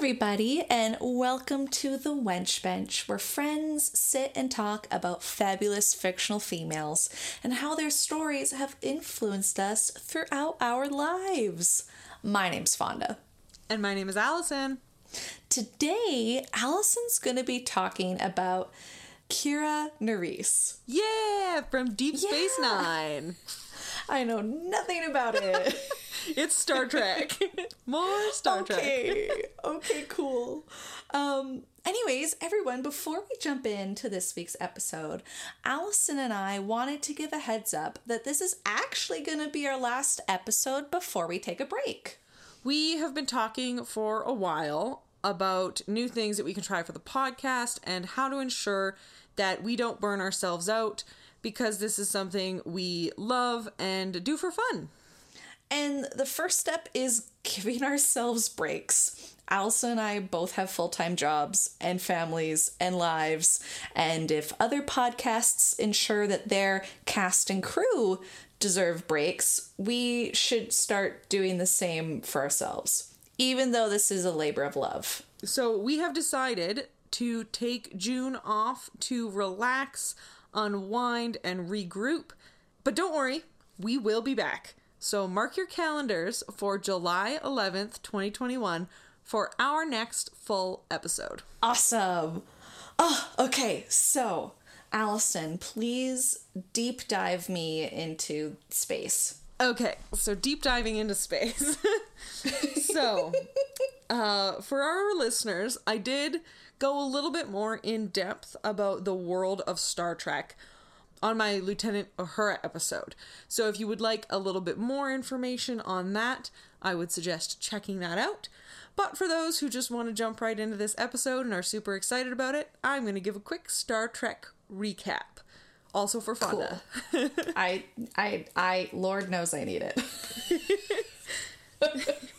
everybody, and welcome to the Wench Bench, where friends sit and talk about fabulous fictional females and how their stories have influenced us throughout our lives. My name's Fonda. And my name is Alison. Today, Alison's going to be talking about Kira Nerys. Yeah, from Deep Space Yeah. Nine. I know nothing about it. It's Star Trek. More Star Trek. okay. okay, cool. Um anyways, everyone, before we jump into this week's episode, Alison and I wanted to give a heads up that this is actually going to be our last episode before we take a break. We have been talking for a while about new things that we can try for the podcast and how to ensure that we don't burn ourselves out because this is something we love and do for fun. And the first step is giving ourselves breaks. Alison and I both have full time jobs and families and lives. And if other podcasts ensure that their cast and crew deserve breaks, we should start doing the same for ourselves, even though this is a labor of love. So we have decided to take June off to relax, unwind, and regroup. But don't worry, we will be back. So mark your calendars for July 11th, 2021 for our next full episode. Awesome. Oh, okay. So, Alison, please deep dive me into space. Okay, so deep diving into space. so, uh, for our listeners, I did go a little bit more in depth about the world of Star Trek on my Lieutenant Uhura episode. So, if you would like a little bit more information on that, I would suggest checking that out. But for those who just want to jump right into this episode and are super excited about it, I'm going to give a quick Star Trek recap. Also for Fonda. I, I, I, Lord knows I need it.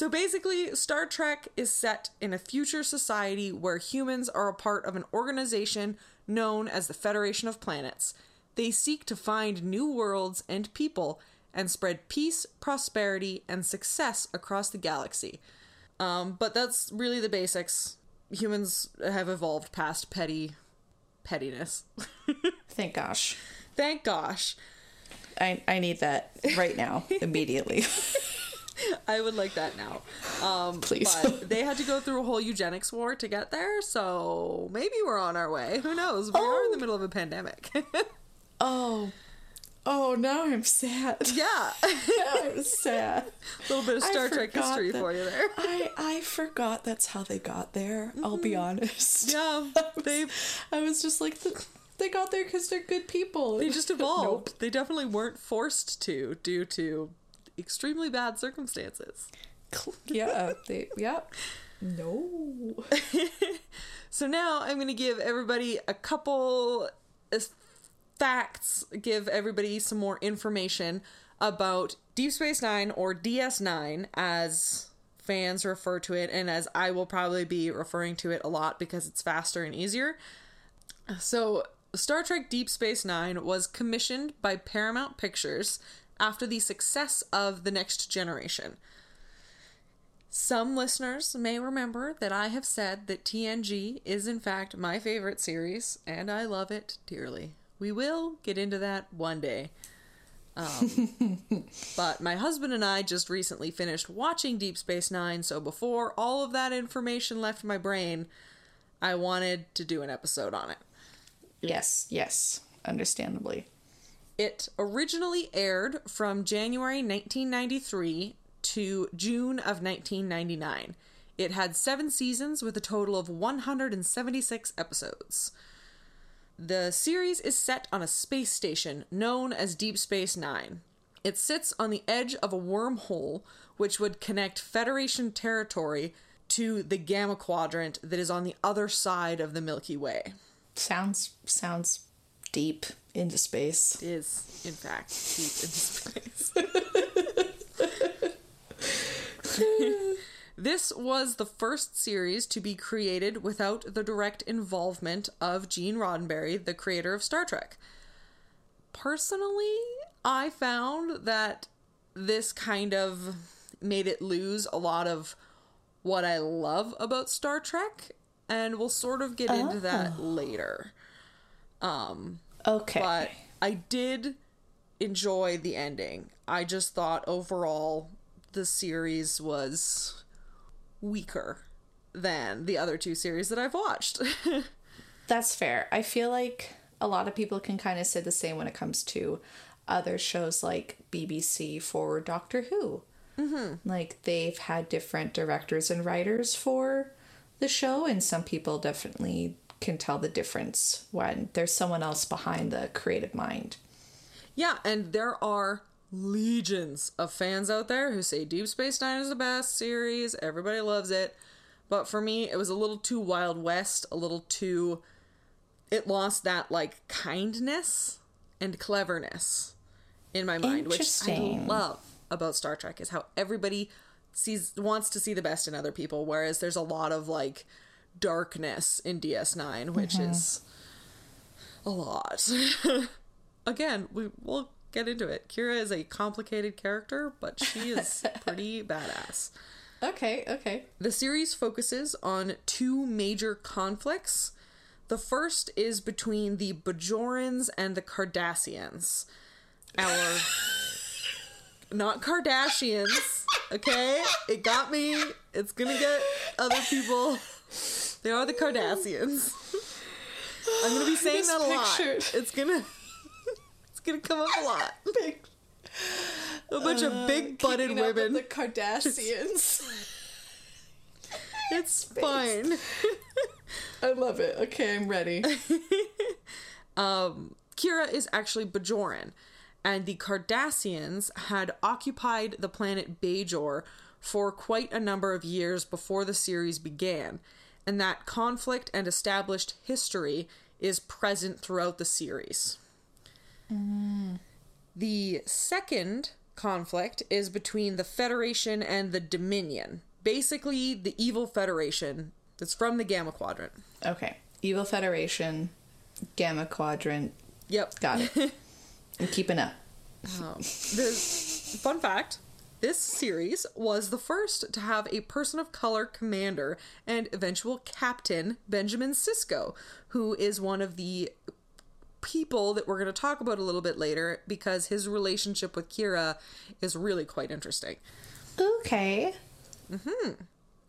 So basically, Star Trek is set in a future society where humans are a part of an organization known as the Federation of Planets. They seek to find new worlds and people and spread peace, prosperity, and success across the galaxy. Um, but that's really the basics. Humans have evolved past petty pettiness. Thank gosh. Thank gosh. I, I need that right now, immediately. I would like that now. Um, Please. But they had to go through a whole eugenics war to get there, so maybe we're on our way. Who knows? We are in the Oh. middle of a pandemic. oh. Oh, now I'm sad. yeah. Now I'm sad. a little bit of I Star Trek history that- for you there. I, I forgot that's how they got there. I'll be honest. Yeah. They I was just like, the, they got there because they're good people. they just evolved. Nope. They definitely weren't forced to due to extremely bad circumstances. Yeah, they, yeah. No. So now I'm going to give everybody a couple uh, facts, give everybody some more information about Deep Space Nine or DS9 as fans refer to it, and as I will probably be referring to it a lot because it's faster and easier. So, Star Trek Deep Space Nine was commissioned by Paramount Pictures after the success of The Next Generation. Some listeners may remember that I have said that TNG is, in fact, my favorite series, and I love it dearly. We will get into that one day. Um, but my husband and I just recently finished watching Deep Space Nine, so before all of that information left my brain, I wanted to do an episode on it. Yes, yes. Understandably. It originally aired from January 1993 to June of 1999. It had seven seasons with a total of 176 episodes. The series is set on a space station known as Deep Space Nine. It sits on the edge of a wormhole which would connect Federation territory to the Gamma Quadrant that is on the other side of the Milky Way. Sounds sounds deep into space. It is, in fact, deep into space. this was the first series to be created without the direct involvement of Gene Roddenberry, the creator of Star Trek. Personally, I found that this kind of made it lose a lot of what I love about Star Trek, and we'll sort of get into that oh. later. Okay. But I did enjoy the ending. I just thought overall the series was weaker than the other two series that I've watched. That's fair. I feel like a lot of people can kind of say the same when it comes to other shows like BBC for Doctor Who. Mm-hmm. Like they've had different directors and writers for the show, and some people definitely can tell the difference when there's someone else behind the creative mind. yeah, and there are legions of fans out there who say Deep Space Nine is the best series, everybody loves it. But for me, it was a little too Wild West, a little too. It lost that, like, kindness and cleverness in my mind, which I love about Star Trek is how everybody sees wants to see the best in other people, whereas there's a lot of like darkness in DS9, which mm-hmm. is a lot. Again, we will get into it. Kira is a complicated character, but she is pretty badass. Okay, okay. The series focuses on two major conflicts. The first is between the Bajorans and the Cardassians. Our. not Kardashians, okay? It got me. It's gonna get other people. They are the Cardassians. I'm gonna be saying that a lot. It's gonna. It's gonna come up a lot. A bunch of uh, big butted women. the Kardashians. It's fine. I love it. Okay, I'm ready. Um, Kira is actually Bajoran, and the Cardassians had occupied the planet Bajor for quite a number of years before the series began, and that conflict and established history is present throughout the series. Mm-hmm. The second conflict is between the Federation and the Dominion. Basically, the evil Federation that's from the Gamma Quadrant. Okay. Evil Federation, Gamma Quadrant. Yep. Got it. I'm keeping up. Oh. This fun fact this series was the first to have a person of color commander and eventual captain Benjamin Sisko, who is one of the people that we're going to talk about a little bit later because his relationship with Kira is really quite interesting. Okay. Hmm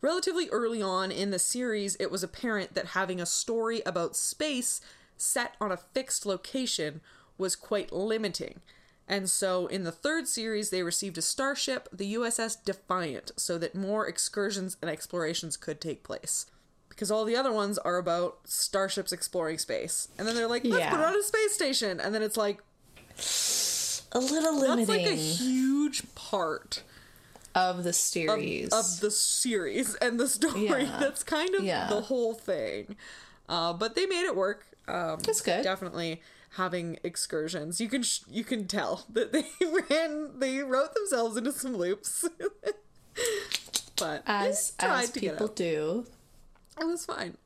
Relatively early on in the series, it was apparent that having a story about space set on a fixed location was quite limiting. And so in the third series, they received a starship, the USS Defiant, so that more excursions and explorations could take place. Because all the other ones are about starships exploring space. And then they're like, let's Yeah. put it on a space station. And then it's like, A little that's limiting like a huge part of the of, series. of the series and the story. Yeah. That's kind of Yeah. the whole thing. Uh, but they made it work. Um, That's good. Definitely having excursions. You can sh- you can tell that they ran they wrote themselves into some loops. but as as people do. It was fine.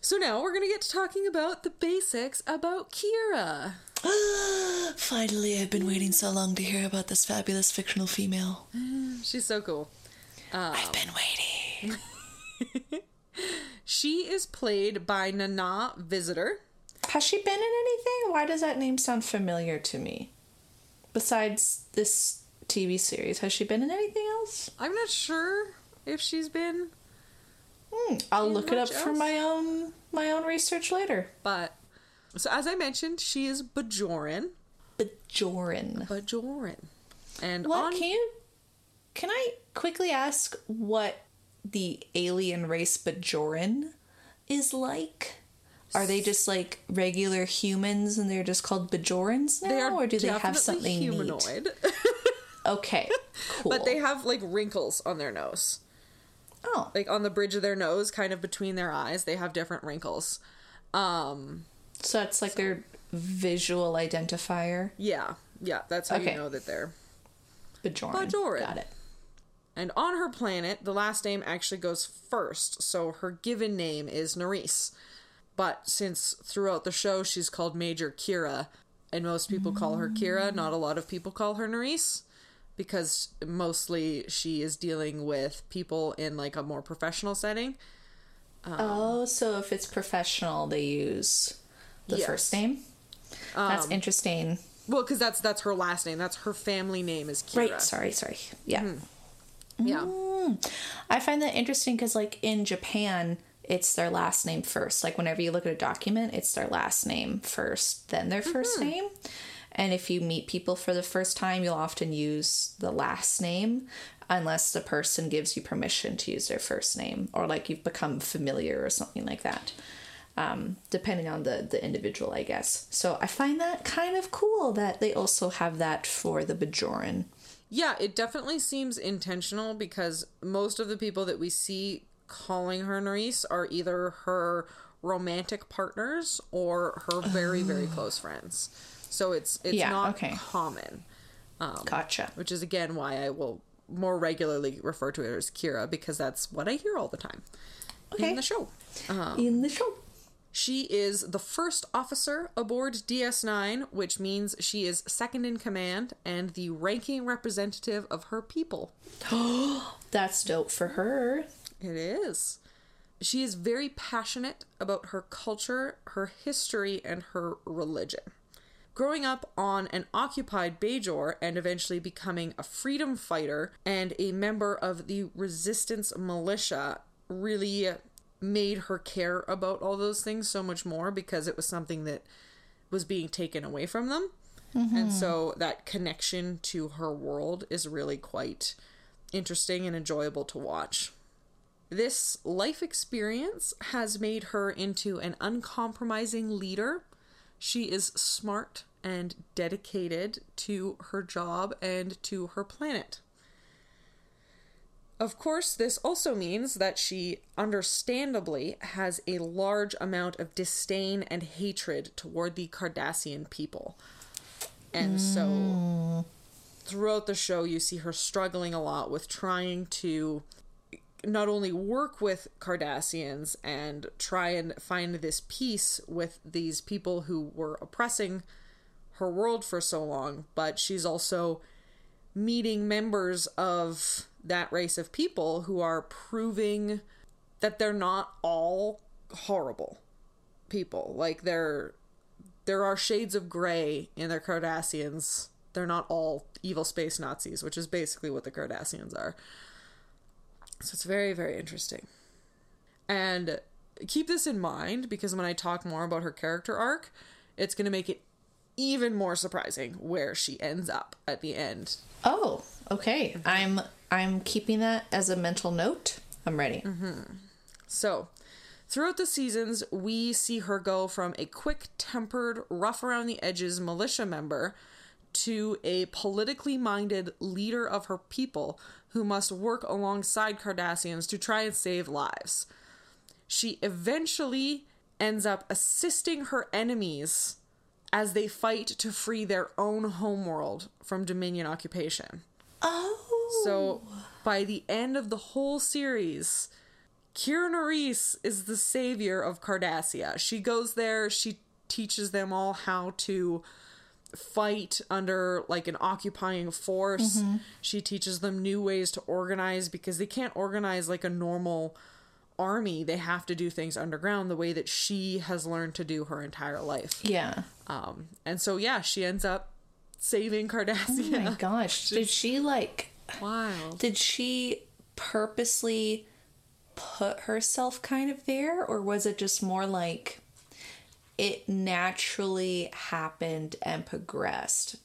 so now we're gonna get to talking about the basics about Kira. Finally, I've been waiting so long to hear about this fabulous fictional female. Mm, she's so cool. I've um, been waiting. She is played by Nana Visitor. Has she been in anything? Why does that name sound familiar to me? Besides this TV series, has she been in anything else? I'm not sure if she's been, Hmm, I'll look it up much for my own my own research later. but so as I mentioned, she is Bajoran. Bajoran. Bajoran. And What on can you? Can I quickly ask what the alien race Bajoran is like? Are they just like regular humans and they're just called Bajorans now, they are or do they have something neat? humanoid, Okay, cool. but they have like wrinkles on their nose, oh, like on the bridge of their nose, kind of between their eyes. They have different wrinkles. Um, so that's like their visual identifier. yeah, yeah, that's how Okay. you know that they're. Bajoran. Bajoran. Got it. And on her planet, the last name actually goes first, so her given name is Nerys. But since throughout the show she's called Major Kira, and most people call her Kira, not a lot of people call her Nerys, because mostly she is dealing with people in like a more professional setting. oh, so if it's professional, they use the Yes. first name. That's um, interesting. Well, because that's that's her last name. That's her family name is Kira. Right. Sorry. Sorry. Yeah. Mm-hmm. Yeah. Mm. I find that interesting because, like, in Japan, it's their last name first. Like, whenever you look at a document, it's their last name first, then their 1st name. And if you meet people for the first time, you'll often use the last name unless the person gives you permission to use their first name or like you've become familiar or something like that. Um, depending on the, the individual, I guess. So I find that kind of cool that they also have that for the Bajoran. Yeah, it definitely seems intentional because most of the people that we see calling her Nerys are either her romantic partners or her very, very close friends. So it's it's Yeah, not okay. common. Um, Gotcha. Which is again why I will more regularly refer to her as Kira because that's what I hear all the time Okay. in the show. In the show. She is the first officer aboard DS9, which means she is second in command and the ranking representative of her people. That's dope for her. It is. She is very passionate about her culture, her history, and her religion. Growing up on an occupied Bajor and eventually becoming a freedom fighter and a member of the resistance militia really made her care about all those things so much more because it was something that was being taken away from them. And mm-hmm. so that connection to her world is really quite interesting and enjoyable to watch. This life experience has made her into an uncompromising leader. She is smart and dedicated to her job and to her planet. Of course, this also means that she understandably has a large amount of disdain and hatred toward the Cardassian people. And so hmm. throughout the show, you see her struggling a lot with trying to not only work with Cardassians and try and find this peace with these people who were oppressing her world for so long, but she's also meeting members of that race of people who are proving that they're not all horrible people. Like they're there are shades of gray in their Cardassians. They're not all evil space Nazis, which is basically what the Cardassians are. So it's very, very interesting. And keep this in mind because when I talk more about her character arc, it's going to make it even more surprising where she ends up at the end. Oh, okay. I'm I'm keeping that as a mental note. I'm ready. Mm-hmm. So, throughout the seasons, we see her go from a quick tempered, rough around the edges militia member to a politically minded leader of her people who must work alongside Cardassians to try and save lives. She eventually ends up assisting her enemies as they fight to free their own homeworld from Dominion occupation. Oh. So by the end of the whole series, Kira Nerys is the savior of Cardassia. She goes there, she teaches them all how to fight under like an occupying force. She teaches them new ways to organize because they can't organize like a normal army. They have to do things underground the way that she has learned to do her entire life. Yeah. Um and so yeah, she ends up saving Cardassia. Oh my gosh. Did she like Wild. did she purposely put herself kind of there or was it just more like it naturally happened and progressed?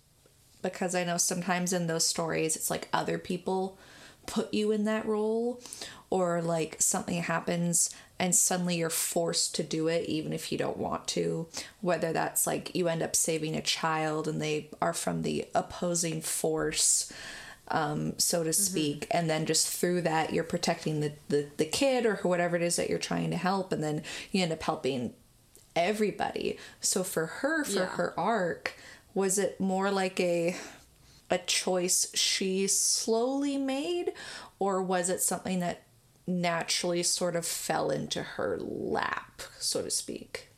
Because I know sometimes in those stories it's like other people put you in that role or like something happens and suddenly you're forced to do it even if you don't want to. Whether that's like you end up saving a child and they are from the opposing force um, so to speak. And then just through that you're protecting the, the the kid or whatever it is that you're trying to help. And then you end up helping everybody so for her for Yeah. her arc was it more like a a choice she slowly made or was it something that naturally sort of fell into her lap so to speak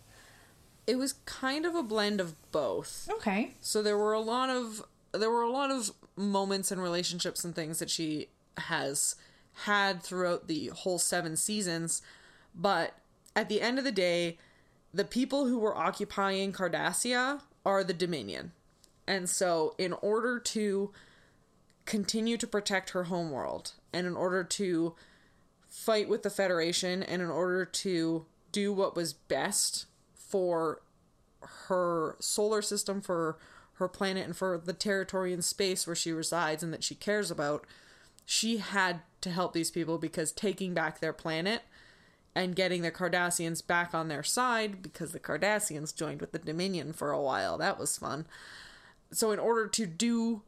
it was kind of a blend of both. okay So there were a lot of there were a lot of moments and relationships and things that she has had throughout the whole seven seasons. But at the end of the day, the people who were occupying Cardassia are the Dominion. And so, in order to continue to protect her homeworld, and in order to fight with the Federation, and in order to do what was best for her solar system, for her planet, and for the territory and space where she resides and that she cares about, she had to help these people because taking back their planet and getting the Cardassians back on their side because the Cardassians joined with the Dominion for a while. That was fun. So, in order to do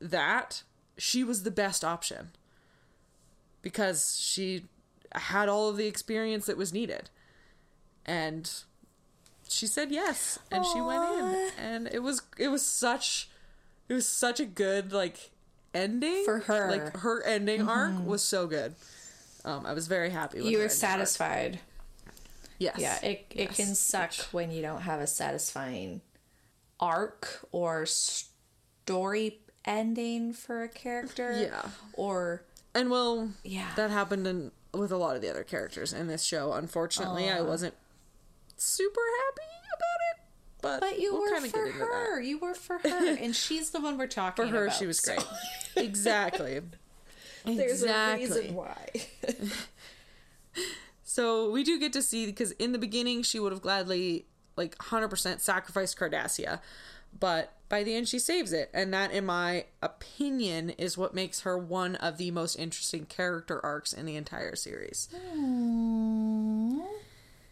that, she was the best option because she had all of the experience that was needed. And she said yes and she went in and it was it was such it was such a good like ending For her. like her ending arc mm-hmm. was so good um i was very happy with You were satisfied. yes Yeah, it it can suck when you don't have a satisfying arc or story ending for a character. Yeah. Or and well Yeah. that happened in with a lot of the other characters in this show unfortunately i wasn't super happy about it but, but you we'll were for get into that. her. You were for her, and she's the one we're talking about. for her about. she was so- great exactly There's Exactly. a reason why. So we do get to see because in the beginning she would have gladly like 100% sacrificed Cardassia, but by the end she saves it, and that in my opinion is what makes her one of the most interesting character arcs in the entire series.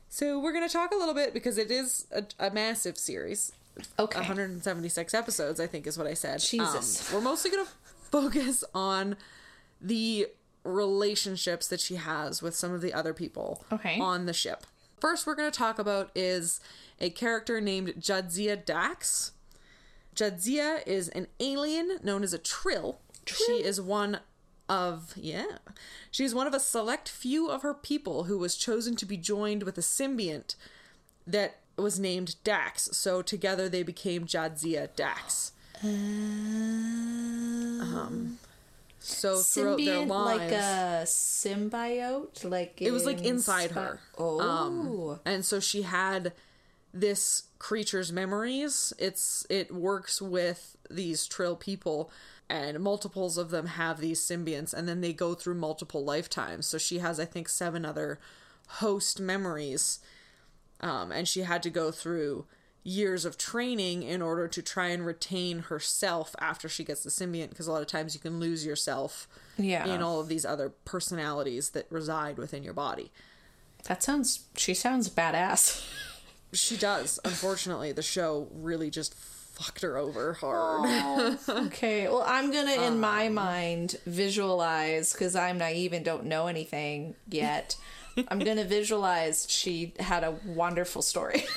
So we're going to talk a little bit because it is a, a massive series. Okay. 176 episodes, I think is what I said. Jesus. Um, we're mostly going to focus on the relationships that she has with some of the other people Okay. on the ship. First, we're going to talk about is a character named Jadzia Dax. Jadzia is an alien known as a Trill. She is one of yeah. She is one of a select few of her people who was chosen to be joined with a symbiont that was named Dax. So together they became Jadzia Dax. Um, so throughout their lives, like a symbiote, like it was like inside Spi- her. Oh, Um, and so she had this creature's memories. It's it works with these trill people and multiples of them have these symbionts and then they go through multiple lifetimes. So she has I think seven other host memories. Um, and she had to go through years of training in order to try and retain herself after she gets the symbiont because a lot of times you can lose yourself Yeah. in all of these other personalities that reside within your body. that sounds. She sounds badass. She does. Unfortunately, the show really just fucked her over hard. okay, well, I'm gonna, in Um, my mind, visualize because I'm naive and don't know anything yet. I'm gonna visualize she had a wonderful story.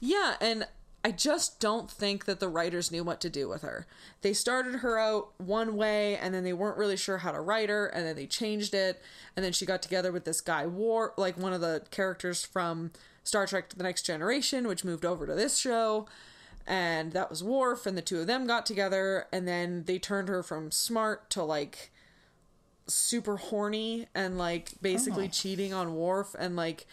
yeah, and I just don't think that the writers knew what to do with her. They started her out one way and then they weren't really sure how to write her and then they changed it and then she got together with this guy War like one of the characters from Star Trek The Next Generation which moved over to this show and that was Worf and the two of them got together and then they turned her from smart to like super horny and like basically oh. cheating on Worf and like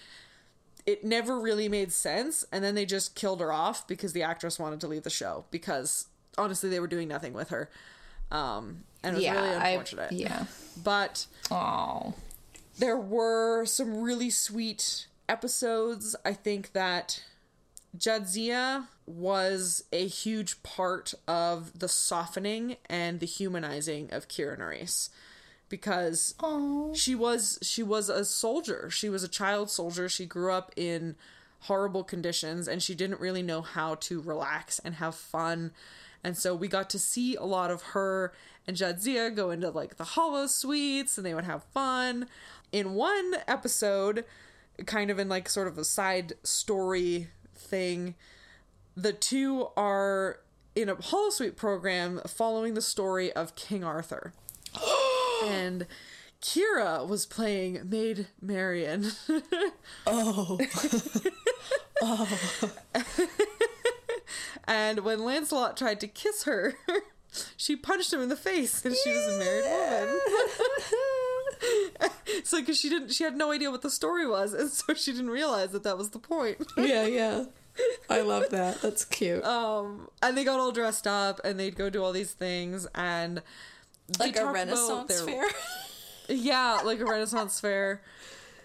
it never really made sense and then they just killed her off because the actress wanted to leave the show because honestly they were doing nothing with her. Um and it was yeah, really I, unfortunate. yeah. but Oh, there were some really sweet episodes. I think that Jadzia was a huge part of the softening and the humanizing of Kira Nerys because she was she was a soldier. She was a child soldier. She grew up in horrible conditions and she didn't really know how to relax and have fun. And so we got to see a lot of her and Jadzia go into like the holosuites and they would have fun. In one episode, kind of in like sort of a side story thing, the two are in a holosuite program following the story of King Arthur. and Kira was playing Maid Marian. oh, oh. and when Lancelot tried to kiss her, she punched him in the face and she was a married woman. so cause she didn't she had no idea what the story was and so she didn't realize that that was the point. yeah, yeah. I love that. That's cute. Um and they got all dressed up and they'd go do all these things and like a Renaissance their- fair. Yeah, like a Renaissance fair.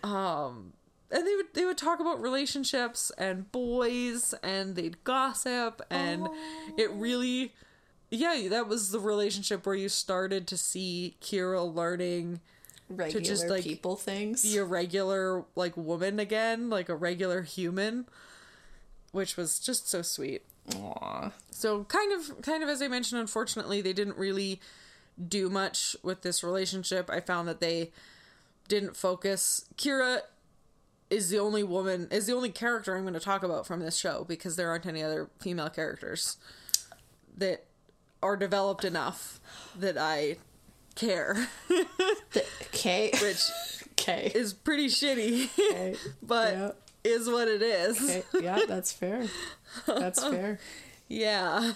Um and they would they would talk about relationships and boys and they'd gossip and it really yeah, that was the relationship where you started to see Kira learning Regular just, like, people things. be a regular like woman again, like a regular human, which was just so sweet. Aw. So kind of kind of as I mentioned, unfortunately, they didn't really do much with this relationship. I found that they didn't focus. Kira is the only woman is the only character I'm going to talk about from this show because there aren't any other female characters that are developed enough that I care, Okay. which Okay. is pretty shitty, Okay. but Yeah. is what it is. Okay. Yeah, that's fair. That's fair. Yeah.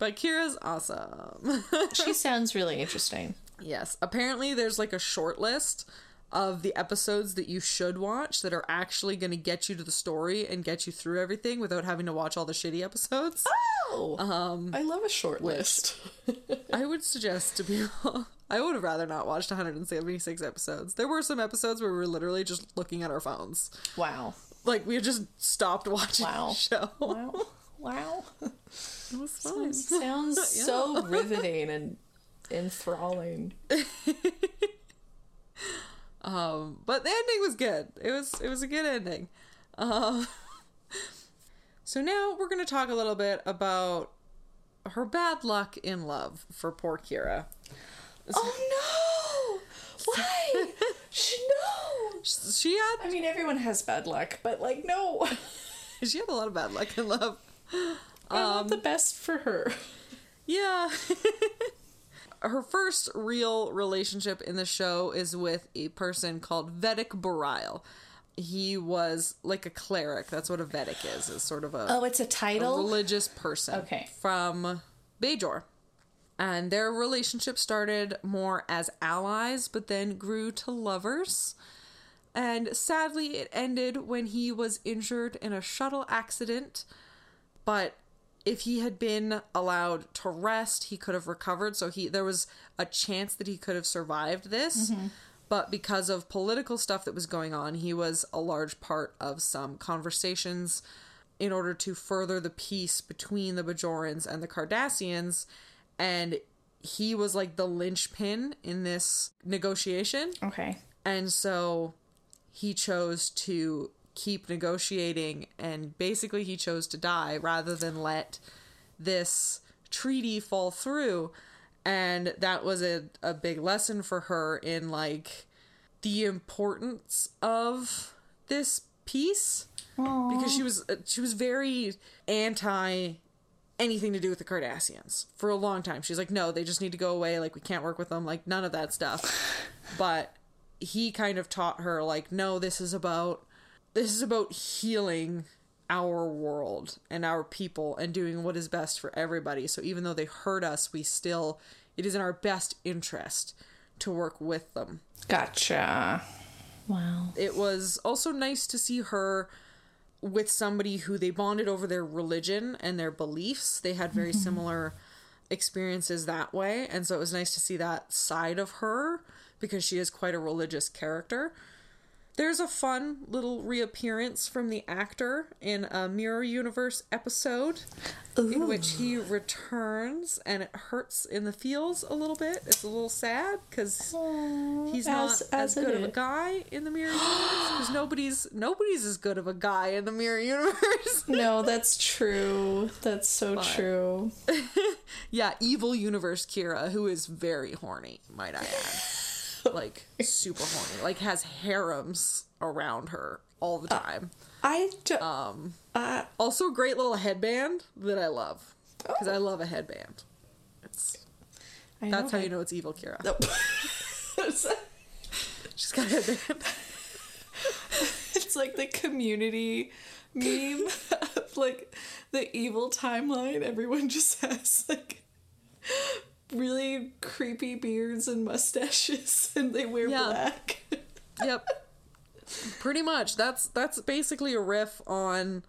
But Kira's awesome. She sounds really interesting. Yes. Apparently, there's like a short list of the episodes that you should watch that are actually going to get you to the story and get you through everything without having to watch all the shitty episodes. Oh, um, I love a short list. I would suggest to people. I would have rather not watched 176 episodes. There were some episodes where we were literally just looking at our phones. wow. Like, we just stopped watching Wow. the show. Wow. Wow. It was fun. Sounds so riveting and enthralling. Um, but the ending was good. It was it was a good ending. Um, so now we're gonna talk a little bit about her bad luck in love for poor Kira. Oh no! Why? Sh- no! She had I mean, everyone has bad luck, but like, no. she had a lot of bad luck in love. I want um, the best for her. Yeah. Her first real relationship in the show is with a person called Vedek Bareil. He was like a cleric. That's what a Vedic is. Is sort of a Oh, it's a a title. religious person Okay. from Bajor. And their relationship started more as allies, but then grew to lovers. And sadly, it ended when he was injured in a shuttle accident. But if he had been allowed to rest, he could have recovered. So he there was a chance that he could have survived this. Mm-hmm. But because of political stuff that was going on, he was a large part of some conversations in order to further the peace between the Bajorans and the Cardassians. And he was like the linchpin in this negotiation. okay. And so he chose to keep negotiating and basically he chose to die rather than let this treaty fall through. And that was a, a big lesson for her in like the importance of this peace because she was uh, she was very anti anything to do with the Cardassians for a long time. She's like, no, they just need to go away. Like, we can't work with them. Like, none of that stuff. but he kind of taught her, like, no, this is about this is about healing our world and our people and doing what is best for everybody. So even though they hurt us, we still it is in our best interest to work with them Gotcha. Wow. it was also nice to see her with somebody who they bonded over their religion and their beliefs. They had very mm-hmm. similar experiences that way, and so it was nice to see that side of her because she is quite a religious character. There's a fun little reappearance from the actor in a Mirror Universe episode in which he returns and it hurts in the feels a little bit. It's a little sad because he's not as- as, as good of a guy in the Mirror Universe because nobody's nobody's as good of a guy in the Mirror Universe. No, that's true. That's so true. yeah, evil universe Kira, who is very horny, might I add. like super horny, like has harems around her all the time. I do, Um, uh, also a great little headband that I love because I love a headband. It's I that's how I- you know it's evil Kira. Nope. She's got a headband. it's like the community meme of like the evil timeline. Everyone just has like really creepy beards and mustaches, and they wear Yeah. black. Yep. Pretty much. That's that's basically a riff on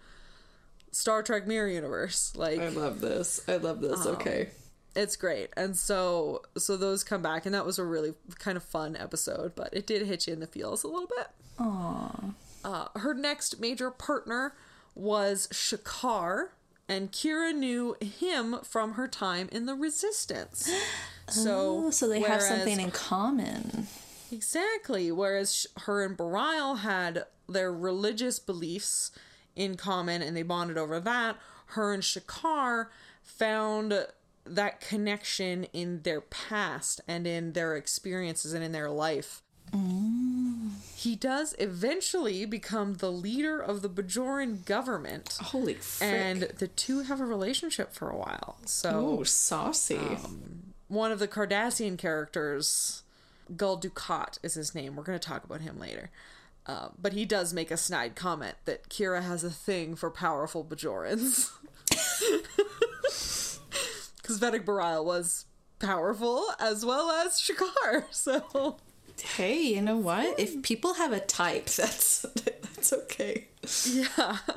Star Trek Mirror Universe. Like I love this. I love this. okay. it's great. And so so those come back and that was a really kind of fun episode, but it did hit you in the feels a little bit. Aww. Uh, her next major partner was Shakaar, and Kira knew him from her time in the Resistance. So, Oh, so they have something in common. Exactly. Whereas her and Bareil had their religious beliefs in common and they bonded over that, her and Shakaar found that connection in their past and in their experiences and in their life. Mm. He does eventually become the leader of the Bajoran government, Holy frick. and the two have a relationship for a while. So, Ooh, saucy. one of the Cardassian characters, Gul Dukat is his name. We're going to talk about him later. Uh, but he does make a snide comment that Kira has a thing for powerful Bajorans. Because Vedek Bareil was powerful as well as Shakaar. So, hey, you know what? If people have a type, that's that's okay. yeah.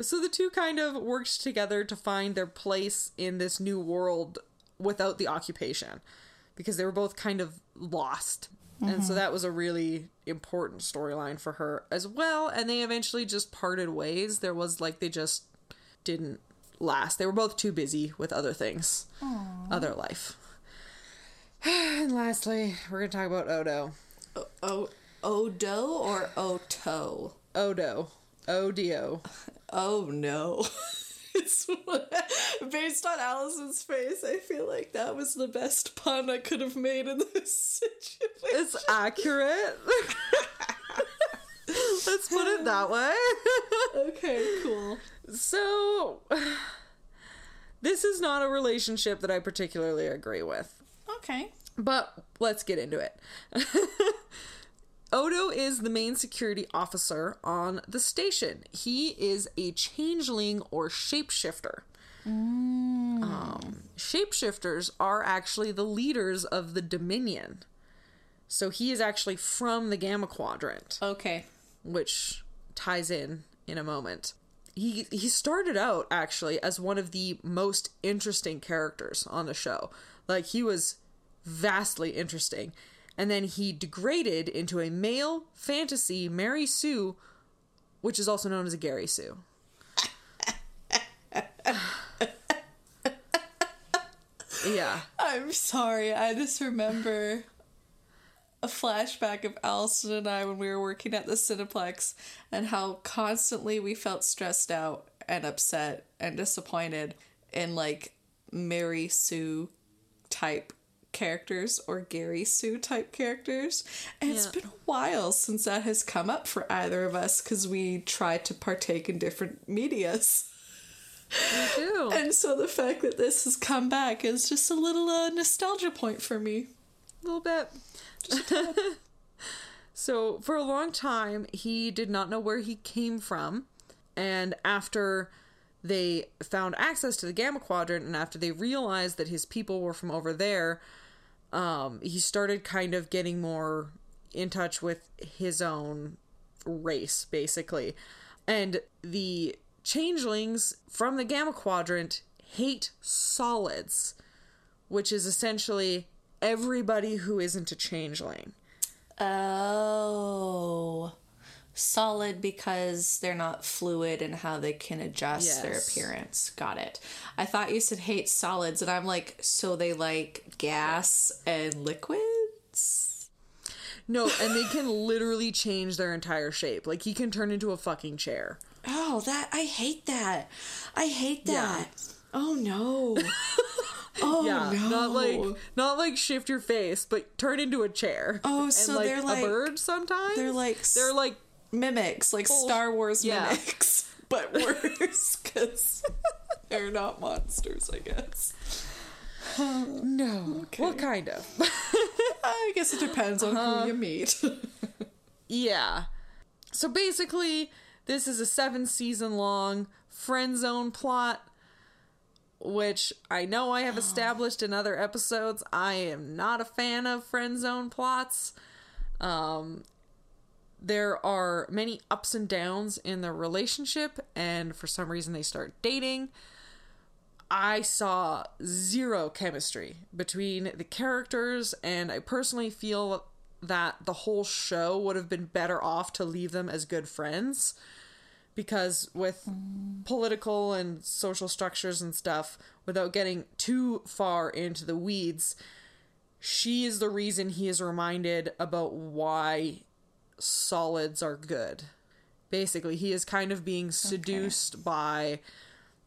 So the two kind of worked together to find their place in this new world without the occupation because they were both kind of lost. And so mm-hmm. that was a really important storyline for her as well. And they eventually just parted ways. There was like they just didn't last. They were both too busy with other things, other life. and lastly, we're going to talk about Odo. O Odo or Oto? Odo. O D O. Oh no. it's based on Alison's face. I feel like that was the best pun I could have made in this situation. It's accurate. Let's put it that way. Okay, cool. so, this is not a relationship that I particularly agree with, Okay. but let's get into it. Odo is the main security officer on the station. He is a changeling or shapeshifter. Um, shapeshifters are actually the leaders of the Dominion. So he is actually from the Gamma Quadrant Okay. which ties in in a moment. He he started out actually as one of the most interesting characters on the show. Like he was vastly interesting. And then he degraded into a male fantasy Mary Sue, which is also known as a Gary Sue. yeah. I'm sorry. I just remember a flashback of Alison and I when we were working at the Cineplex and how constantly we felt stressed out and upset and disappointed in like Mary Sue type characters or Gary Sue type characters. And it's Yeah. been a while since that has come up for either of us because we try to partake in different medias. Me too. And so the fact that this has come back is just a little uh, nostalgia point for me. A little bit. so for a long time, he did not know where he came from, and after they found access to the Gamma Quadrant, and after they realized that his people were from over there, um, he started kind of getting more in touch with his own race, basically, and the changelings from the Gamma Quadrant hate solids which is essentially everybody who isn't a changeling. Oh. Solid because they're not fluid in how they can adjust their appearance. Got it. I thought you said hate solids, and I'm like, so they like gas and liquids? No, and they can literally change their entire shape. Like he can turn into a fucking chair. Oh, that I hate that. I hate that. Oh no. oh yeah, no. not like not like shift your face, but turn into a chair. Oh, and so like they're like- a bird sometimes. they're like they're like mimics, like Star Wars yeah. mimics, but worse because they're not monsters, I guess. no. What kind of? I guess it depends on Uh-huh. who you meet. Yeah. So basically, this is a seven season long friend zone plot which I know I have established in other episodes. I am not a fan of friend zone plots. Um, there are many ups and downs in the relationship, and for some reason they start dating. I saw zero chemistry between the characters, and I personally feel that the whole show would have been better off to leave them as good friends because with political and social structures and stuff without getting too far into the weeds she is the reason he is reminded about why solids are good basically he is kind of being seduced by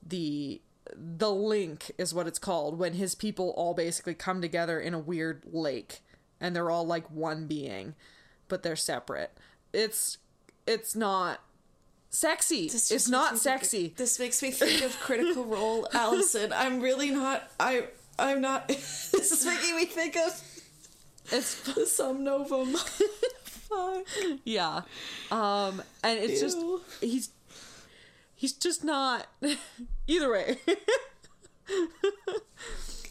the the link is what it's called when his people all basically come together in a weird lake and they're all like one being but they're separate it's it's not sexy This it's not makes me think- sexy This makes me think of Critical Role, Alison. I'm really not. I. I'm not. this is making me think of it's the Somnovem. Fuck. yeah um and it's Ew. just he's he's just not either way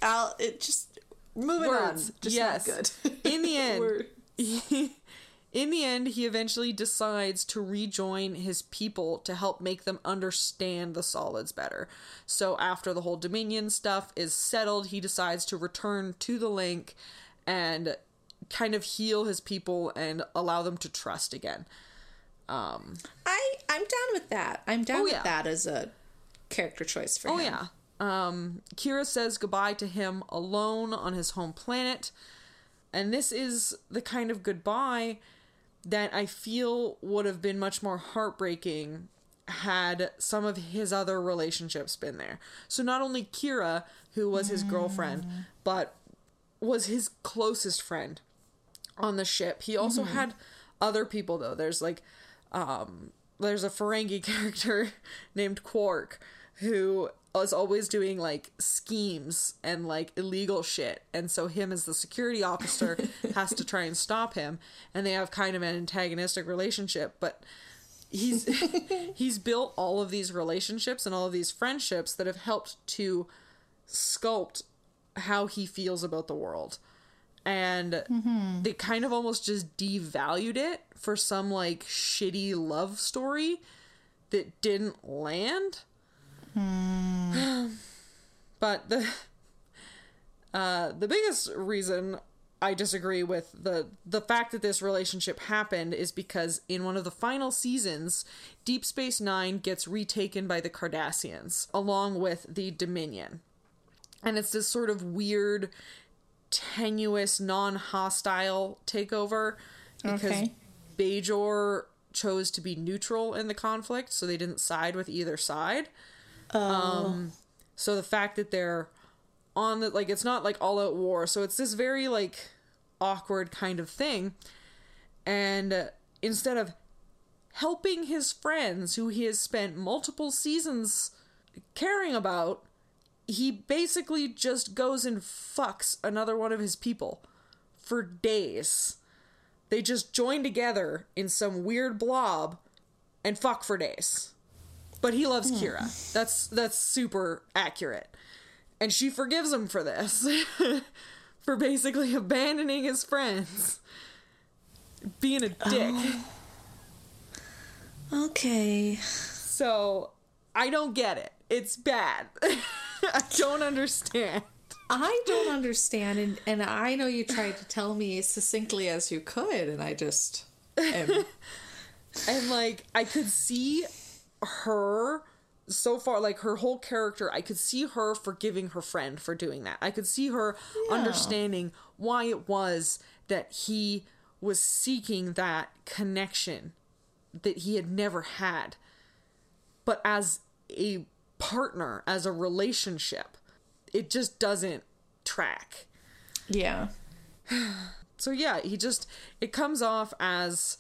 Al. It just moving Words, on. Just yes. not good. in the end in the end he eventually decides to rejoin his people to help make them understand the solids better so after the whole dominion stuff is settled he decides to return to the link and kind of heal his people and allow them to trust again um I. I'm down with that. I'm down Oh, with yeah. that as a character choice for Oh him. Oh yeah. Um, Kira says goodbye to him alone on his home planet. And this is the kind of goodbye that I feel would have been much more heartbreaking had some of his other relationships been there. So not only Kira, who was his girlfriend, but was his closest friend on the ship. He also had other people though. There's like um there's a Ferengi character named Quark who is always doing like schemes and like illegal shit. And so him as the security officer has to try and stop him and they have kind of an antagonistic relationship, but he's he's built all of these relationships and all of these friendships that have helped to sculpt how he feels about the world and they kind of almost just devalued it for some like shitty love story that didn't land. But the uh the biggest reason I disagree with the the fact that this relationship happened is because in one of the final seasons, Deep Space Nine gets retaken by the Cardassians along with the Dominion, and it's this sort of weird, tenuous, non-hostile takeover because Okay. Bajor chose to be neutral in the conflict, so they didn't side with either side. Um, so the fact that they're on the like it's not like all out war, so it's this very like awkward kind of thing. And uh, instead of helping his friends who he has spent multiple seasons caring about, he basically just goes and fucks another one of his people for days. They just join together in some weird blob and fuck for days. But he loves hmm. Kira. That's that's super accurate. And she forgives him for this. for basically abandoning his friends. Being a dick. Oh. Okay. So I don't get it. It's bad. I don't understand. I don't understand, and, and I know you tried to tell me as succinctly as you could, and I just am. and like I could see her so far like her whole character I could see her forgiving her friend for doing that. I could see her understanding why it was that he was seeking that connection that he had never had. But as a partner, as a relationship, it just doesn't track. yeah. So yeah, he just it comes off as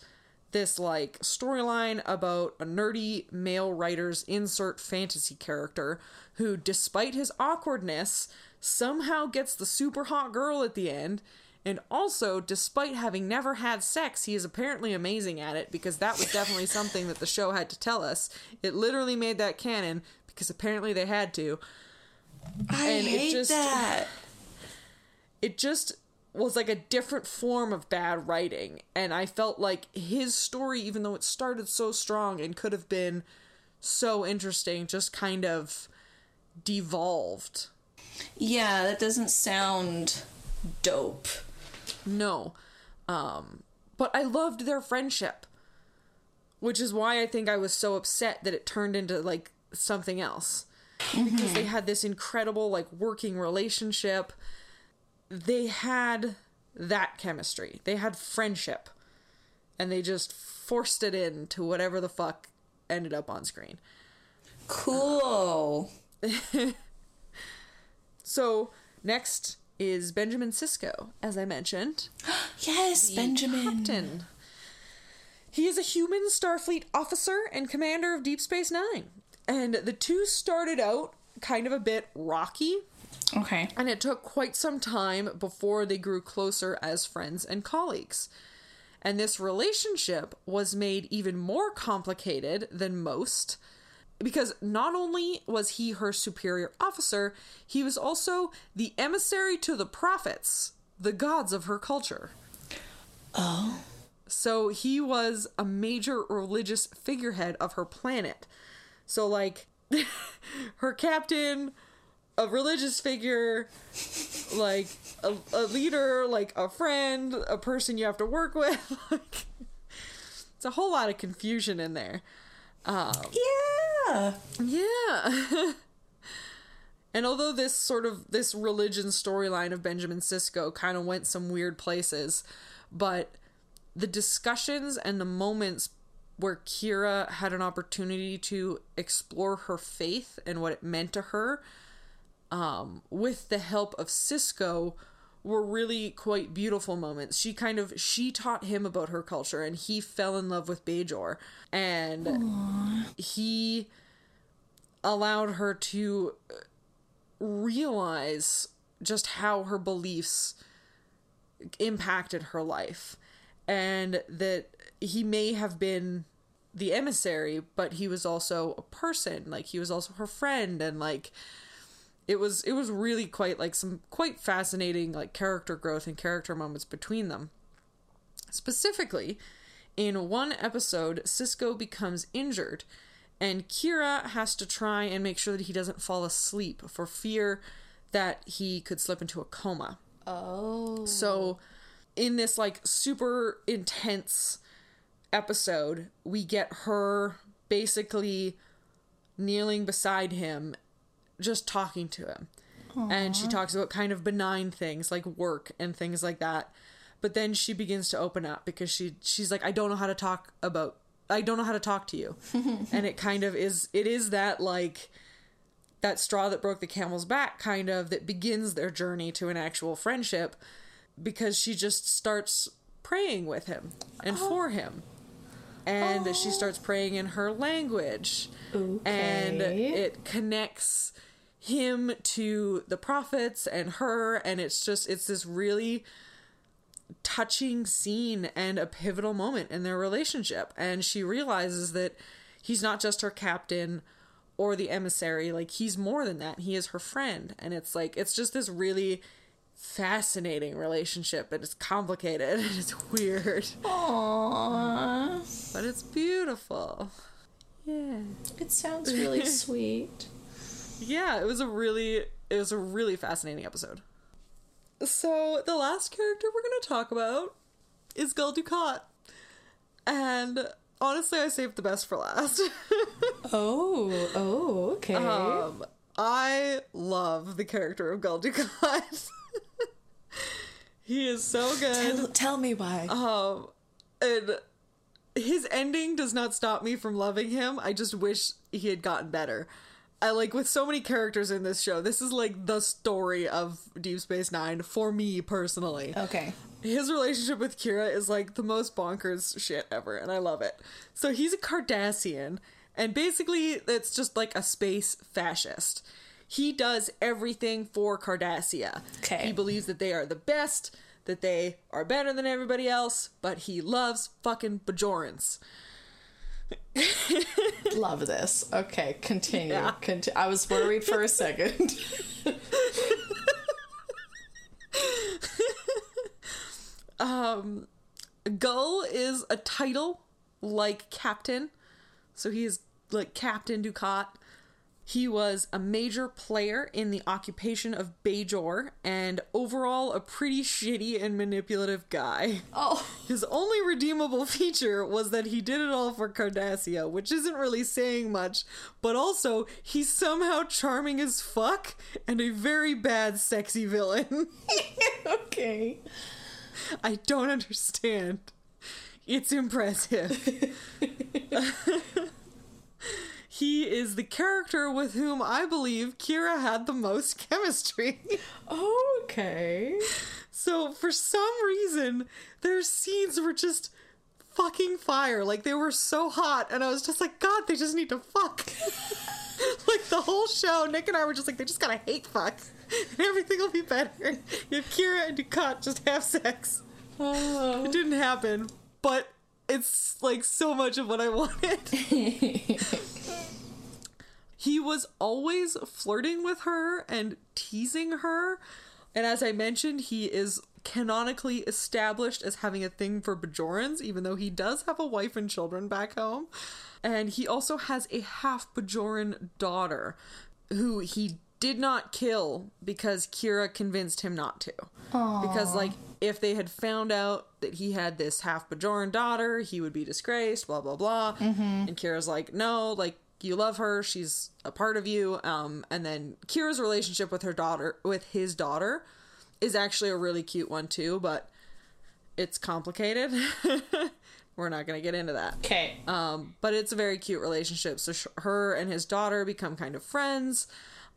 this like storyline about a nerdy male writer's insert fantasy character who despite his awkwardness somehow gets the super hot girl at the end and also despite having never had sex he is apparently amazing at it because that was definitely something that the show had to tell us it literally made that canon because apparently they had to I And it hate just- that. it just was like a different form of bad writing and i felt like his story even though it started so strong and could have been so interesting just kind of devolved Yeah, that doesn't sound dope. no um but i loved their friendship which is why i think i was so upset that it turned into like something else because they mm-hmm. had this incredible like working relationship they had that chemistry they had friendship and they just forced it into whatever the fuck ended up on screen Cool. so next is benjamin sisko as i mentioned Yes, Benjamin. Captain. He is a human Starfleet officer and commander of Deep Space Nine. And the two started out kind of a bit rocky, Okay. and it took quite some time before they grew closer as friends and colleagues. And this relationship was made even more complicated than most because not only was he her superior officer, he was also the emissary to the prophets, the gods of her culture. Oh. So he was a major religious figurehead of her planet. So, like, her captain, a religious figure, like a, a leader, like a friend, a person you have to work with. like, it's a whole lot of confusion in there. Um, yeah. Yeah. and although this sort of this religion storyline of Benjamin Sisko kind of went some weird places, but the discussions and the moments where Kira had an opportunity to explore her faith and what it meant to her um, with the help of Sisko were really quite beautiful moments. She kind of she taught him about her culture and he fell in love with Bajor and he allowed her to realize just how her beliefs impacted her life and that he may have been the emissary but he was also a person. Like he was also her friend and like it was it was really quite like some quite fascinating like character growth and character moments between them. Specifically in one episode sisko becomes injured and kira has to try and make sure that he doesn't fall asleep for fear that he could slip into a coma. Oh. so, in this like super intense episode, we get her basically kneeling beside him, just talking to him. And she talks about kind of benign things like work and things like that. But then she begins to open up because she she's like, I don't know how to talk about I don't know how to talk to you. and it kind of is it is that like that straw that broke the camel's back kind of that begins their journey to an actual friendship because she just starts praying with him and for oh. him and she oh. starts praying in her language. And it connects him to the prophets and her and it's just it's this really touching scene and a pivotal moment in their relationship. And she realizes that he's not just her captain or the emissary like he's more than that. He is her friend. And it's like it's just this really fascinating relationship and it's complicated and it's weird Aww. but it's beautiful yeah It sounds really sweet. yeah it was a really it was a really fascinating episode so the last character we're going to talk about is Gul Dukat and honestly i saved the best for last Oh, oh, okay. um i love the character of Gul Dukat he is so good. Tell, tell me why. um and his ending does not stop me from loving him. I just wish he had gotten better. I like with so many characters in this show this is like the story of deep space nine for me personally. Okay. his relationship with kira is like the most bonkers shit ever and i love it. So he's a cardassian and basically it's just like a space fascist he does everything for cardassia Okay. he believes that they are the best that they are better than everybody else but he loves fucking bajorans Love this. Okay, continue. Yeah. Conti- I was worried for a second. Um, Gul is a title like captain, so he is like Captain Dukat. He was a major player in the occupation of Bajor and overall a pretty shitty and manipulative guy. oh, His only redeemable feature was that he did it all for Cardassia, which isn't really saying much, but also he's somehow charming as fuck and a very bad sexy villain. okay. I don't understand. It's impressive. he is the character with whom I believe Kira had the most chemistry. Oh, okay. so, for some reason, their scenes were just fucking fire. Like, they were so hot, and I was just like, God, they just need to fuck. like, the whole show, Nick and I were just like, they just gotta hate fuck. And everything will be better if Kira and Dukat just have sex. Oh. It didn't happen, but it's like so much of what I wanted. he was always flirting with her and teasing her. And as I mentioned, he is canonically established as having a thing for Bajorans, even though he does have a wife and children back home. And he also has a half Bajoran daughter who he did not kill because Kira convinced him not to. Because, like, if they had found out that he had this half Bajoran daughter, he would be disgraced, blah, blah, blah. And Kira's like, no, like, you love her, she's a part of you. Um, and then Kira's relationship with her daughter, with his daughter, is actually a really cute one, too, but it's complicated. We're not going to get into that. Okay. Um, but it's a very cute relationship. So sh- her and his daughter become kind of friends.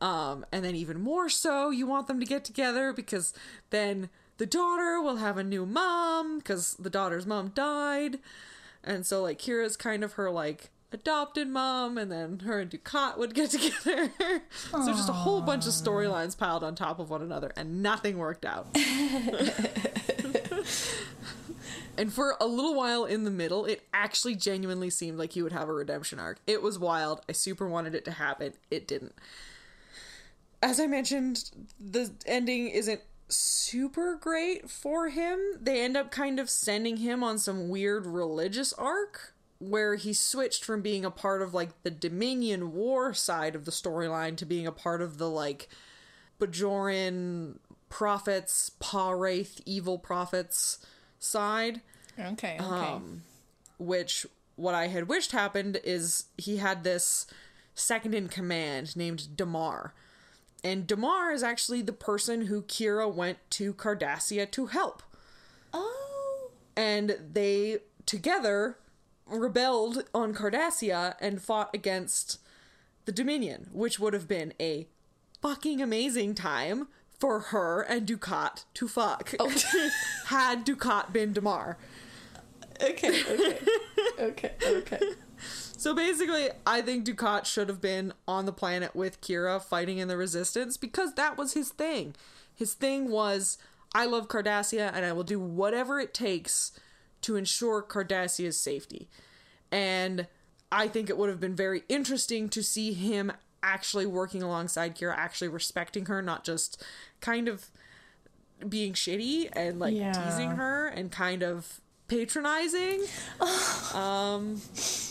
Um, and then even more so, you want them to get together because then the daughter will have a new mom because the daughter's mom died. And so like Kira's kind of her like adopted mom and then her and Dukat would get together. so just a whole bunch of storylines piled on top of one another and nothing worked out. And for a little while in the middle, it actually genuinely seemed like he would have a redemption arc. It was wild. I super wanted it to happen. It didn't. As I mentioned, the ending isn't super great for him. They end up kind of sending him on some weird religious arc where he switched from being a part of like the Dominion War side of the storyline to being a part of the like Bajoran prophets, Pah-wraith, evil prophets side Okay. Okay. um, which what I had wished happened is he had this second in command named Damar. And Damar is actually the person who Kira went to Cardassia to help. oh. And they together rebelled on Cardassia and fought against the Dominion, which would have been a fucking amazing time for her and Dukat to fuck. Oh. Had Dukat been Damar. Okay. Okay. okay. Okay. So basically, I think Dukat should have been on the planet with Kira fighting in the resistance because that was his thing. His thing was, I love Cardassia and I will do whatever it takes to ensure Cardassia's safety. And I think it would have been very interesting to see him actually working alongside Kira, actually respecting her, not just kind of being shitty and like Yeah. teasing her and kind of patronizing um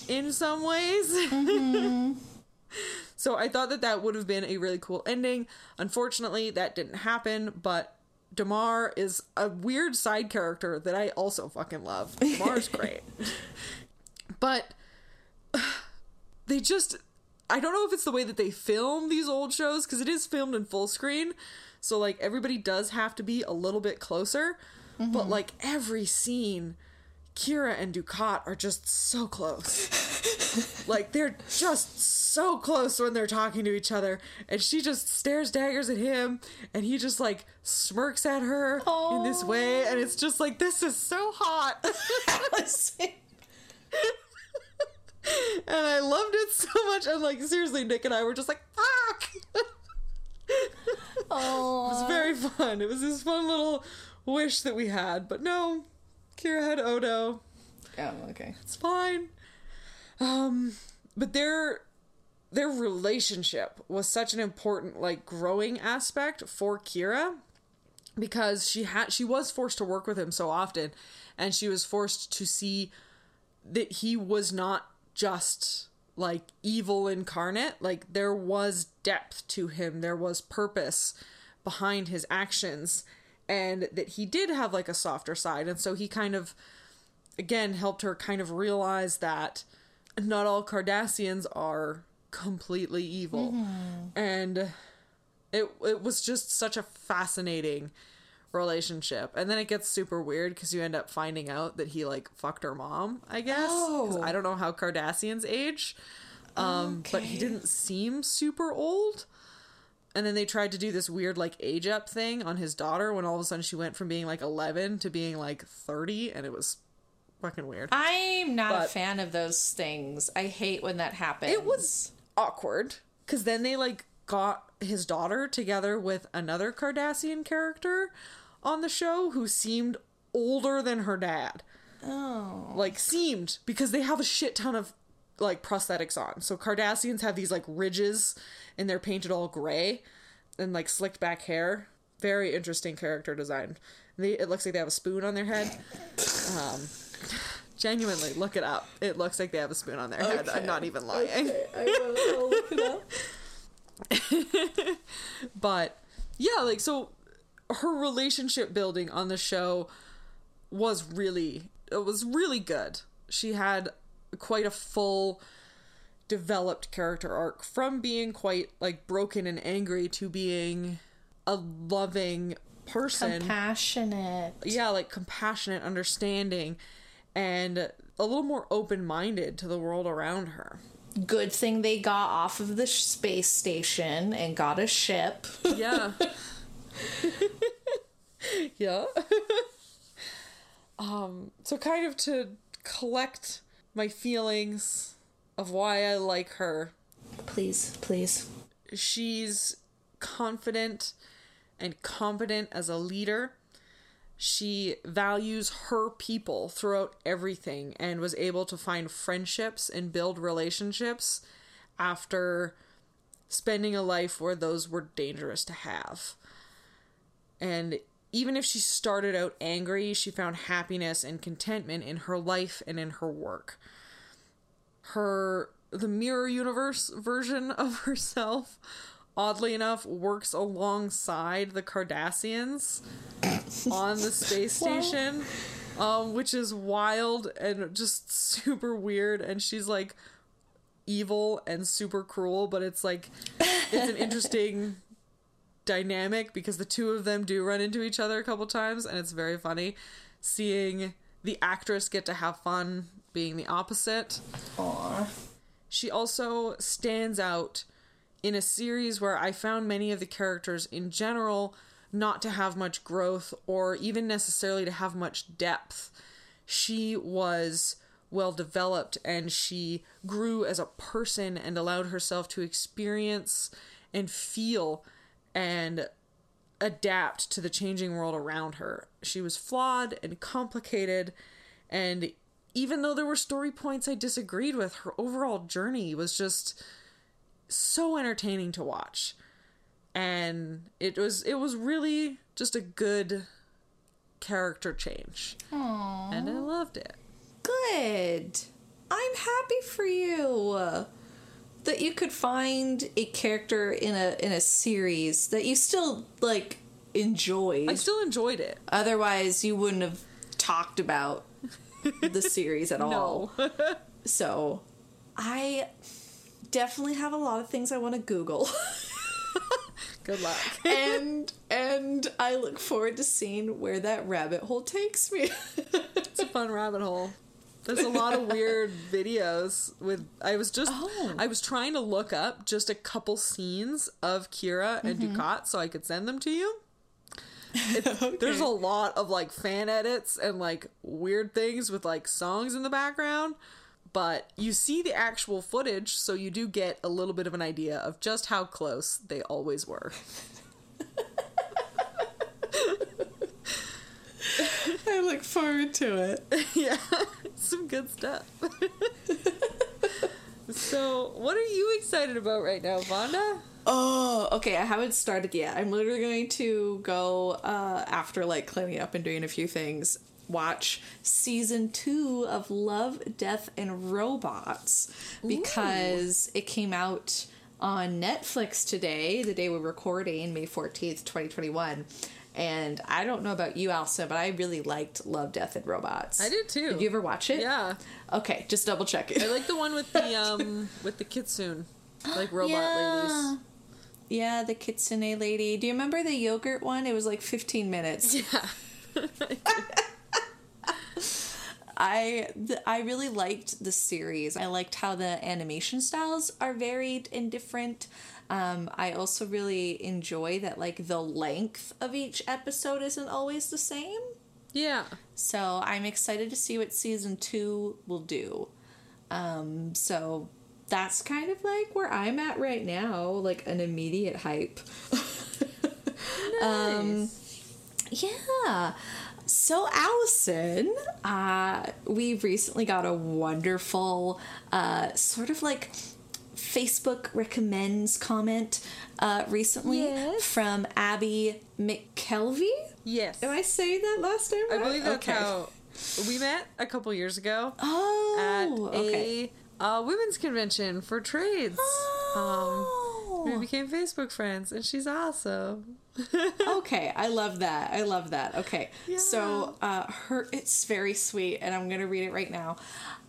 in some ways so i thought that that would have been a really cool ending unfortunately that didn't happen but damar is a weird side character that i also fucking love damar's great but they just I don't know if it's the way that they film these old shows because it is filmed in full screen. So like everybody does have to be a little bit closer. But mm-hmm. like every scene Kira and Dukat are just so close. like they're just so close when they're talking to each other and she just stares daggers at him and he just like smirks at her in this way and it's just like this is so hot. And I loved it so much. And like seriously, Nick and I were just like, fuck. it Oh. was very fun. It was this fun little wish that we had. But no, Kira had Odo. Oh. Okay. It's fine. Um, but their their relationship was such an important like growing aspect for Kira because she had she was forced to work with him so often and she was forced to see that he was not just like evil incarnate like there was depth to him there was purpose behind his actions and that he did have like a softer side and so he kind of again helped her kind of realize that not all Cardassians are completely evil. And it it was just such a fascinating relationship. And then it gets super weird because you end up finding out that he like fucked her mom, I guess. Oh. I don't know how Cardassians age. Um, but he didn't seem super old. And then they tried to do this weird like age up thing on his daughter when all of a sudden she went from being like 11 to being like 30 and it was fucking weird. I'm not a fan of those things. I hate when that happens. It was awkward because then they like got his daughter together with another Cardassian character on the show who seemed older than her dad. Oh. Like seemed because they have a shit ton of like prosthetics on. So Cardassians have these like ridges and they're painted all gray and like slicked back hair. Very interesting character design. They, it looks like they have a spoon on their head. Um, genuinely, look it up. It looks like they have a spoon on their head. I'm not even lying. I will I'll look it up. but yeah like so her relationship building on the show was really it was really good she had quite a full developed character arc from being quite like broken and angry to being a loving person Compassionate. yeah like compassionate understanding and a little more open-minded to the world around her Good thing they got off of the space station and got a ship. Yeah. yeah. um, so kind of to collect my feelings of why I like her. Please, please. She's confident and competent as a leader. She values her people throughout everything and was able to find friendships and build relationships after spending a life where those were dangerous to have. And even if she started out angry, she found happiness and contentment in her life and in her work. Her the mirror universe version of herself oddly enough works alongside the Cardassians on the space station. Um, which is wild and just super weird and she's like evil and super cruel, but it's like it's an interesting dynamic because the two of them do run into each other a couple times and it's very funny seeing the actress get to have fun being the opposite. Aw. She also stands out in a series where I found many of the characters in general not to have much growth or even necessarily to have much depth. She was well developed and she grew as a person and allowed herself to experience and feel and adapt to the changing world around her. She was flawed and complicated, and even though there were story points I disagreed with, her overall journey was just so entertaining to watch. And it was it was really just a good character change. And I loved it. Good. I'm happy for you that you could find a character in a in a series that you still like enjoyed. I still enjoyed it. Otherwise, you wouldn't have talked about the series at all. So, I definitely have a lot of things I want to Google. Good luck. and and I look forward to seeing where that rabbit hole takes me. It's a fun rabbit hole. There's a lot of weird videos with I was just Oh. I was trying to look up just a couple scenes of Kira and mm-hmm. Dukat so I could send them to you. It- There's a lot of like fan edits and like weird things with like songs in the background, but you see the actual footage so you do get a little bit of an idea of just how close they always were. I look forward to it. yeah, good stuff. So, what are you excited about right now, Fonda? Oh, okay. I haven't started yet. I'm literally going to go uh, after like cleaning up and doing a few things. Watch season two of Love, Death, and Robots because it came out on Netflix today, the day we're recording, May 14th, 2021. And I don't know about you, Elsa, but I really liked Love, Death, and Robots. I did too. Did you ever watch it? Yeah, Okay, just double check it. I like the one with the um with the kitsune, like robot ladies. Yeah, the kitsune lady. Do you remember the yogurt one? It was like 15 minutes. Yeah. I th- I really liked the series. I liked how the animation styles are varied and different. Um, I also really enjoy that like the length of each episode isn't always the same. yeah. So I'm excited to see what season two will do. Um, so that's kind of like where I'm at right now, like an immediate hype. Um, yeah. So Alison, uh, we recently got a wonderful uh, sort of like Facebook recommends comment uh, recently Yes. from Abby McKelvey. Yes. Am I saying that last name I believe that's Okay. how we met a couple years ago at Oh, okay. a uh, women's convention for trades. Um, we Oh. became Facebook friends, and she's awesome. okay, I love that. I love that. Okay, so uh, her it's very sweet, and I'm gonna read it right now.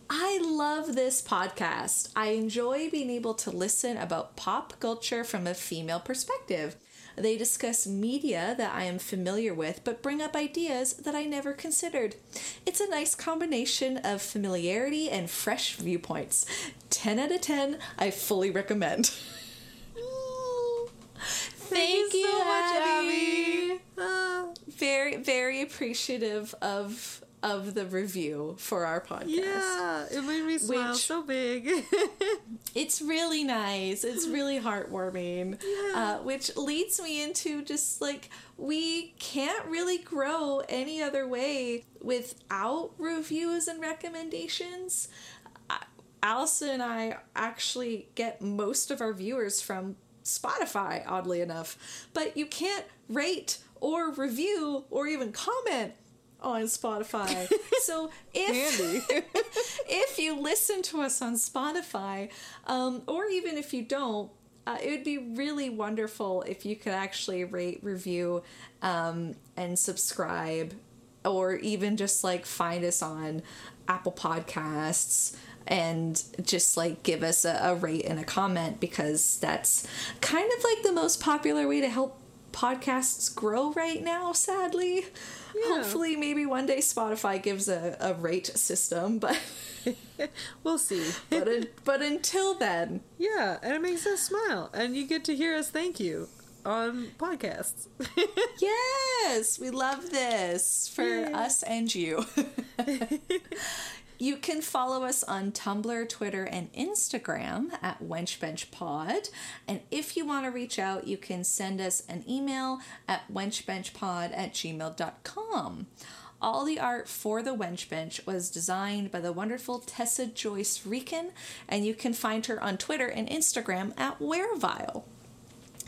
I love this podcast. I enjoy being able to listen about pop culture from a female perspective. They discuss media that I am familiar with, but bring up ideas that I never considered. It's a nice combination of familiarity and fresh viewpoints. 10 out of 10, I fully recommend. Thank, you, so much, Abby. Abby. Ah, Very, very appreciative of of the review for our podcast. yeah, it made me smile Which- so big. It's really nice. It's really heartwarming. Uh, which leads me into just like we can't really grow any other way without reviews and recommendations. Uh, Alison and I actually get most of our viewers from Spotify, oddly enough. But you can't rate or review or even comment on Spotify. so if if you listen to us on Spotify, um, or even if you don't, uh, it would be really wonderful if you could actually rate, review, um, and subscribe, or even just like find us on Apple Podcasts and just like give us a, a rate and a comment because that's kind of like the most popular way to help podcasts grow right now, sadly. Hopefully, maybe one day Spotify gives a, a rate system, but we'll see. but un- but until then, Yeah, and it makes us smile, and you get to hear us thank you on podcasts. yes, we love this for Yay. us and you. You can follow us on Tumblr, Twitter, and Instagram at wenchbenchpod. And if you want to reach out, you can send us an email at wenchbenchpod at gmail.com. All the art for the Wench Bench was designed by the wonderful Tessa Joyce Riecken, and you can find her on Twitter and Instagram at Werevile.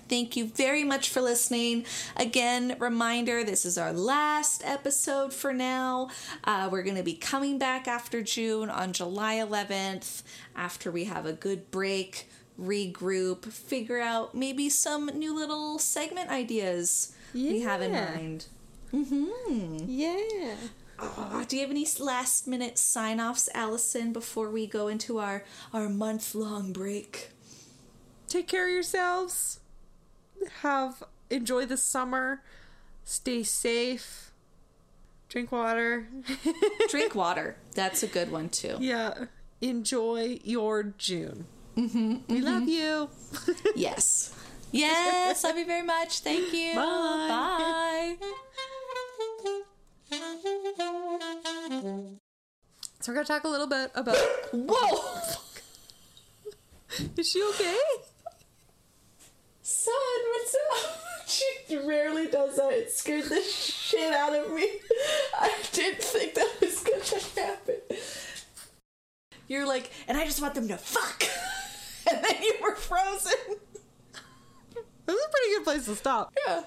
Thank you very much for listening. Again, reminder this is our last episode for now. Uh, we're going to be coming back after June on July 11th after we have a good break, regroup, figure out maybe some new little segment ideas we have in Yeah. mind. yeah. Oh, do you have any last minute sign offs, Alison, before we go into our, our month long break? Take care of yourselves. Have enjoy the summer. Stay safe. Drink water. Drink water. That's a good one, too. yeah. Enjoy your June. Mm-hmm, we love you. Yes. Yes, love you very much. Thank you. Bye. Bye. So we're gonna talk a little bit about. Whoa! Is she okay? Son, what's up? She rarely does that. It scared the shit out of me. I didn't think that was gonna happen. You're like, and I just want them to fuck. and then you were frozen. This is a pretty good place to stop. Yeah.